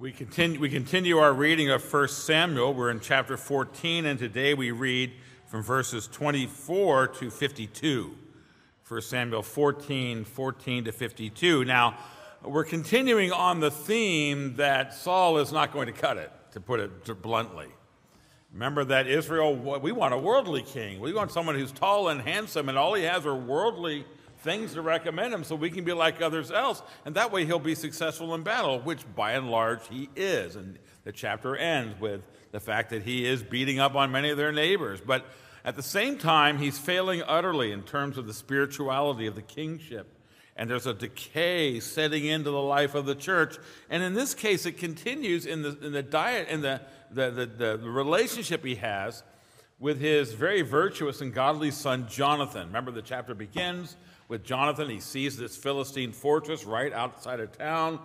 We continue, we continue our reading of 1 Samuel. We're in chapter 14, and today we read from verses 24 to 52. 1 Samuel 14, 14 to 52. Now, we're continuing on the theme that Saul is not going to cut it, to put it bluntly. Remember that Israel, we want a worldly king. We want someone who's tall and handsome, and all he has are worldly things to recommend him so we can be like others else. And that way he'll be successful in battle, which by and large he is. And the chapter ends with the fact that he is beating up on many of their neighbors. But at the same time, he's failing utterly in terms of the spirituality of the kingship. And there's a decay setting into the life of the church. And in this case, it continues in the, in the diet, in the, the, the, the relationship he has with his very virtuous and godly son, Jonathan. Remember, the chapter begins with Jonathan. He sees this Philistine fortress right outside of town,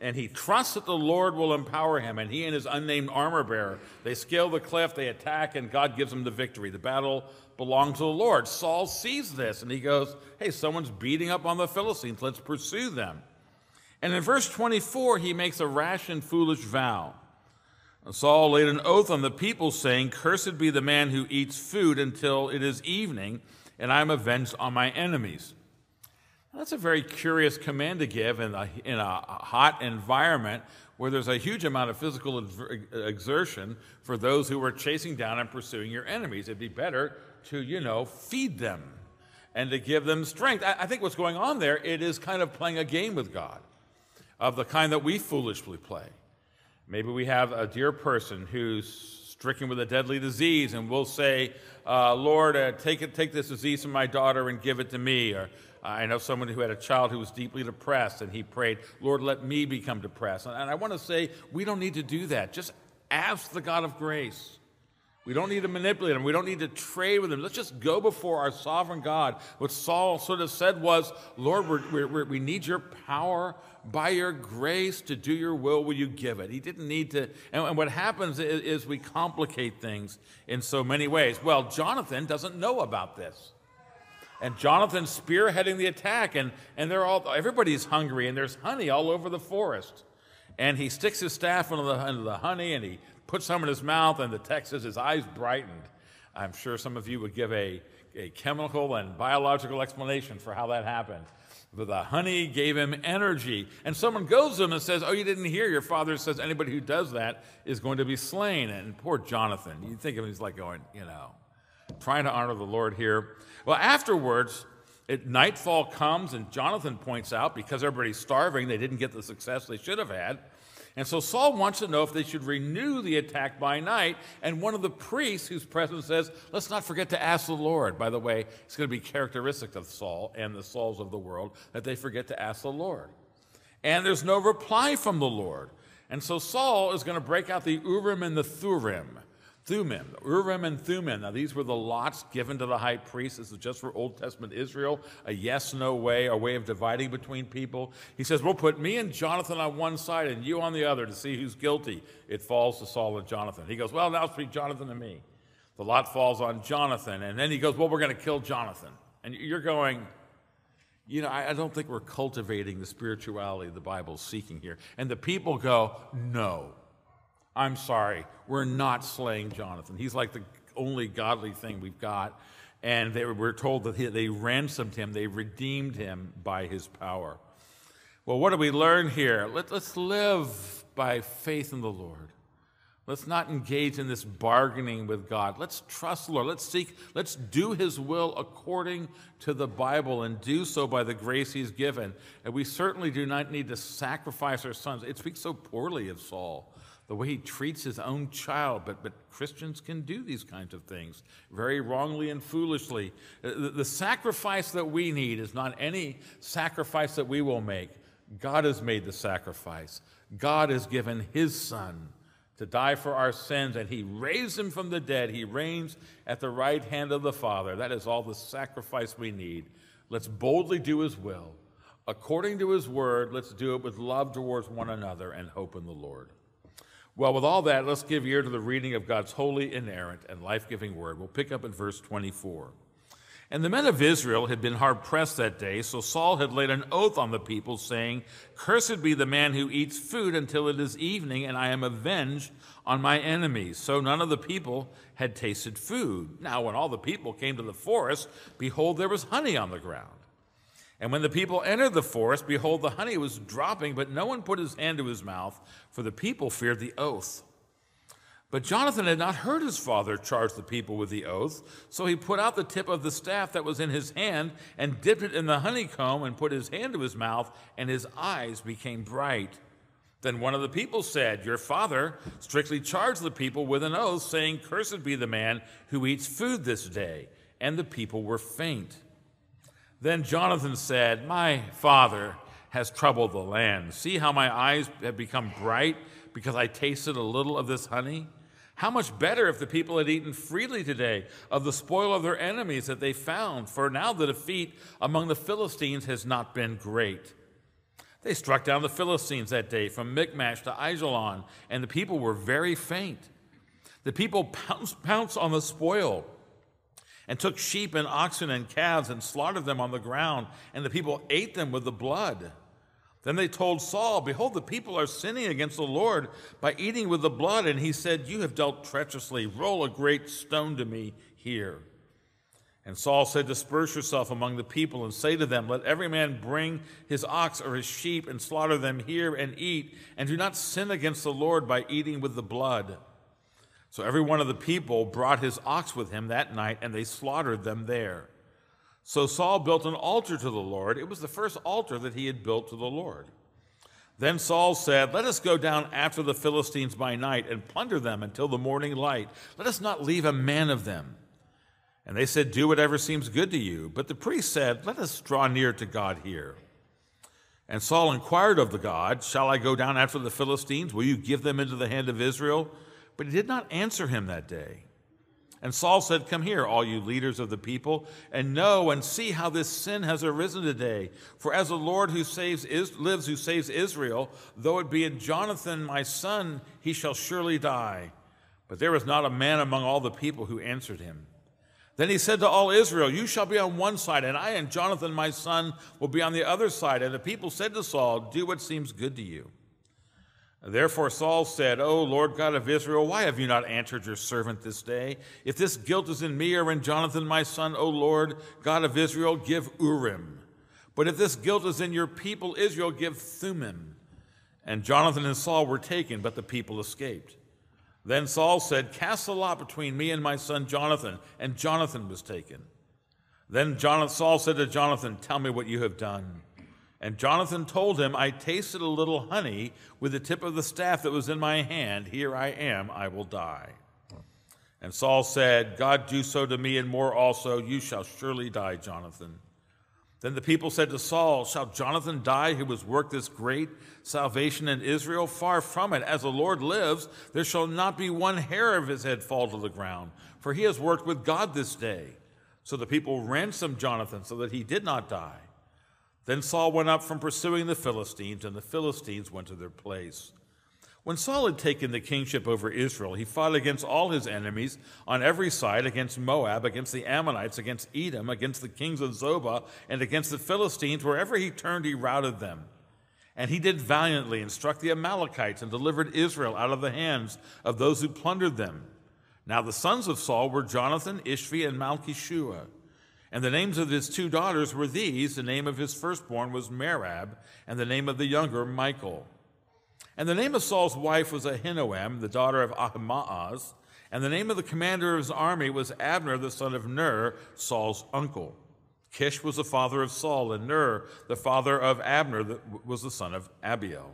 and he trusts that the Lord will empower him. And he and his unnamed armor bearer, they scale the cliff, they attack, and God gives them the victory. The battle belongs to the Lord. Saul sees this, and he goes, Hey, someone's beating up on the Philistines. Let's pursue them. And in verse 24, he makes a rash and foolish vow. Saul laid an oath on the people, saying, Cursed be the man who eats food until it is evening, and I am avenged on my enemies. That's a very curious command to give in a, in a hot environment where there's a huge amount of physical exertion for those who are chasing down and pursuing your enemies. It'd be better to, you know, feed them and to give them strength. I, I think what's going on there, it is kind of playing a game with God of the kind that we foolishly play. Maybe we have a dear person who's stricken with a deadly disease, and we'll say, uh, Lord, uh, take, it, take this disease from my daughter and give it to me. Or I know someone who had a child who was deeply depressed, and he prayed, Lord, let me become depressed. And I want to say, we don't need to do that. Just ask the God of grace. We don't need to manipulate him. We don't need to trade with him. Let's just go before our sovereign God. What Saul sort of said was, Lord, we're, we're, we need your power by your grace to do your will. Will you give it? He didn't need to. And, and what happens is, is we complicate things in so many ways. Well, Jonathan doesn't know about this and Jonathan's spearheading the attack, and, and they're all everybody's hungry, and there's honey all over the forest. And he sticks his staff into the, into the honey, and he puts some in his mouth, and the text says his eyes brightened. I'm sure some of you would give a, a chemical and biological explanation for how that happened. But the honey gave him energy. And someone goes to him and says, Oh, you didn't hear? Your father says anybody who does that is going to be slain. And poor Jonathan, you think of him, he's like going, you know, trying to honor the Lord here. Well, afterwards, it, nightfall comes, and Jonathan points out because everybody's starving, they didn't get the success they should have had. And so Saul wants to know if they should renew the attack by night. And one of the priests who's present says, Let's not forget to ask the Lord. By the way, it's going to be characteristic of Saul and the Sauls of the world that they forget to ask the Lord. And there's no reply from the Lord. And so Saul is going to break out the Urim and the Thummim. Thummim, Urim and Thummim. Now, these were the lots given to the high priest. This is just for Old Testament Israel, a yes no way, a way of dividing between people. He says, We'll put me and Jonathan on one side and you on the other to see who's guilty. It falls to Saul and Jonathan. He goes, Well, now it's between Jonathan and me. The lot falls on Jonathan. And then he goes, Well, we're going to kill Jonathan. And you're going, you know, I, don't think we're cultivating the spirituality the Bible's seeking here. And the people go, No. I'm sorry, we're not slaying Jonathan. He's like the only godly thing we've got. And they were told that he, they ransomed him, they redeemed him by his power. Well, what do we learn here? Let, let's live by faith in the Lord. Let's not engage in this bargaining with God. Let's trust the Lord. Let's seek, let's do His will according to the Bible and do so by the grace He's given. And we certainly do not need to sacrifice our sons. It speaks so poorly of Saul the way he treats his own child. But, but Christians can do these kinds of things very wrongly and foolishly. Uh, the, the sacrifice that we need is not any sacrifice that we will make. God has made the sacrifice. God has given his son to die for our sins, and he raised him from the dead. He reigns at the right hand of the Father. That is all the sacrifice we need. Let's boldly do his will. According to his word, let's do it with love towards one another and hope in the Lord. Well, with all that, let's give ear to the reading of God's holy, inerrant, and life giving word. We'll pick up at verse 24. And the men of Israel had been hard pressed that day, so Saul had laid an oath on the people, saying, Cursed be the man who eats food until it is evening, and I am avenged on my enemies. So none of the people had tasted food. Now, when all the people came to the forest, behold, there was honey on the ground. And when the people entered the forest, behold, the honey was dropping, but no one put his hand to his mouth, for the people feared the oath. But Jonathan had not heard his father charge the people with the oath, so he put out the tip of the staff that was in his hand and dipped it in the honeycomb and put his hand to his mouth, and his eyes became bright. Then one of the people said, Your father strictly charged the people with an oath, saying, Cursed be the man who eats food this day. And the people were faint. Then Jonathan said, My father has troubled the land. See how my eyes have become bright because I tasted a little of this honey? How much better if the people had eaten freely today of the spoil of their enemies that they found, for now the defeat among the Philistines has not been great. They struck down the Philistines that day from Michmash to Aijalon, and the people were very faint. The people pounced, pounced on the spoil and took sheep and oxen and calves and slaughtered them on the ground, and the people ate them with the blood. Then they told Saul, Behold, the people are sinning against the Lord by eating with the blood. And he said, You have dealt treacherously. Roll a great stone to me here. And Saul said, Disperse yourself among the people and say to them, Let every man bring his ox or his sheep and slaughter them here and eat, and do not sin against the Lord by eating with the blood. So every one of the people brought his ox with him that night, and they slaughtered them there. So Saul built an altar to the Lord. It was the first altar that he had built to the Lord. Then Saul said, Let us go down after the Philistines by night and plunder them until the morning light. Let us not leave a man of them. And they said, Do whatever seems good to you. But the priest said, Let us draw near to God here. And Saul inquired of the God, Shall I go down after the Philistines? Will you give them into the hand of Israel? But he did not answer him that day. And Saul said, Come here, all you leaders of the people, and know and see how this sin has arisen today. For as the Lord who saves is, lives, who saves Israel, though it be in Jonathan my son, he shall surely die. But there was not a man among all the people who answered him. Then he said to all Israel, You shall be on one side, and I and Jonathan my son will be on the other side. And the people said to Saul, Do what seems good to you. Therefore Saul said, O Lord God of Israel, why have you not answered your servant this day? If this guilt is in me or in Jonathan my son, O Lord God of Israel, give Urim. But if this guilt is in your people Israel, give Thummim. And Jonathan and Saul were taken, but the people escaped. Then Saul said, Cast a lot between me and my son Jonathan. And Jonathan was taken. Then Jonathan, Saul said to Jonathan, Tell me what you have done. And Jonathan told him, I tasted a little honey with the tip of the staff that was in my hand. Here I am, I will die. And Saul said, God do so to me and more also. You shall surely die, Jonathan. Then the people said to Saul, Shall Jonathan die who has worked this great salvation in Israel? Far from it. As the Lord lives, there shall not be one hair of his head fall to the ground, for he has worked with God this day. So the people ransomed Jonathan so that he did not die. Then Saul went up from pursuing the Philistines, and the Philistines went to their place. When Saul had taken the kingship over Israel, he fought against all his enemies on every side against Moab, against the Ammonites, against Edom, against the kings of Zobah, and against the Philistines. Wherever he turned, he routed them. And he did valiantly and struck the Amalekites and delivered Israel out of the hands of those who plundered them. Now the sons of Saul were Jonathan, Ishvi, and Malchishua. And the names of his two daughters were these the name of his firstborn was Merab, and the name of the younger, Michal. And the name of Saul's wife was Ahinoam, the daughter of Ahimaaz. And the name of the commander of his army was Abner, the son of Ner, Saul's uncle. Kish was the father of Saul, and Ner, the father of Abner, was the son of Abiel.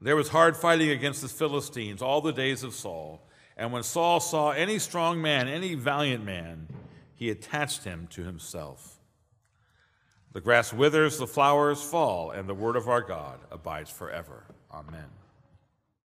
There was hard fighting against the Philistines all the days of Saul. And when Saul saw any strong man, any valiant man, he attached him to himself. The grass withers, the flowers fall, and the word of our God abides forever. Amen.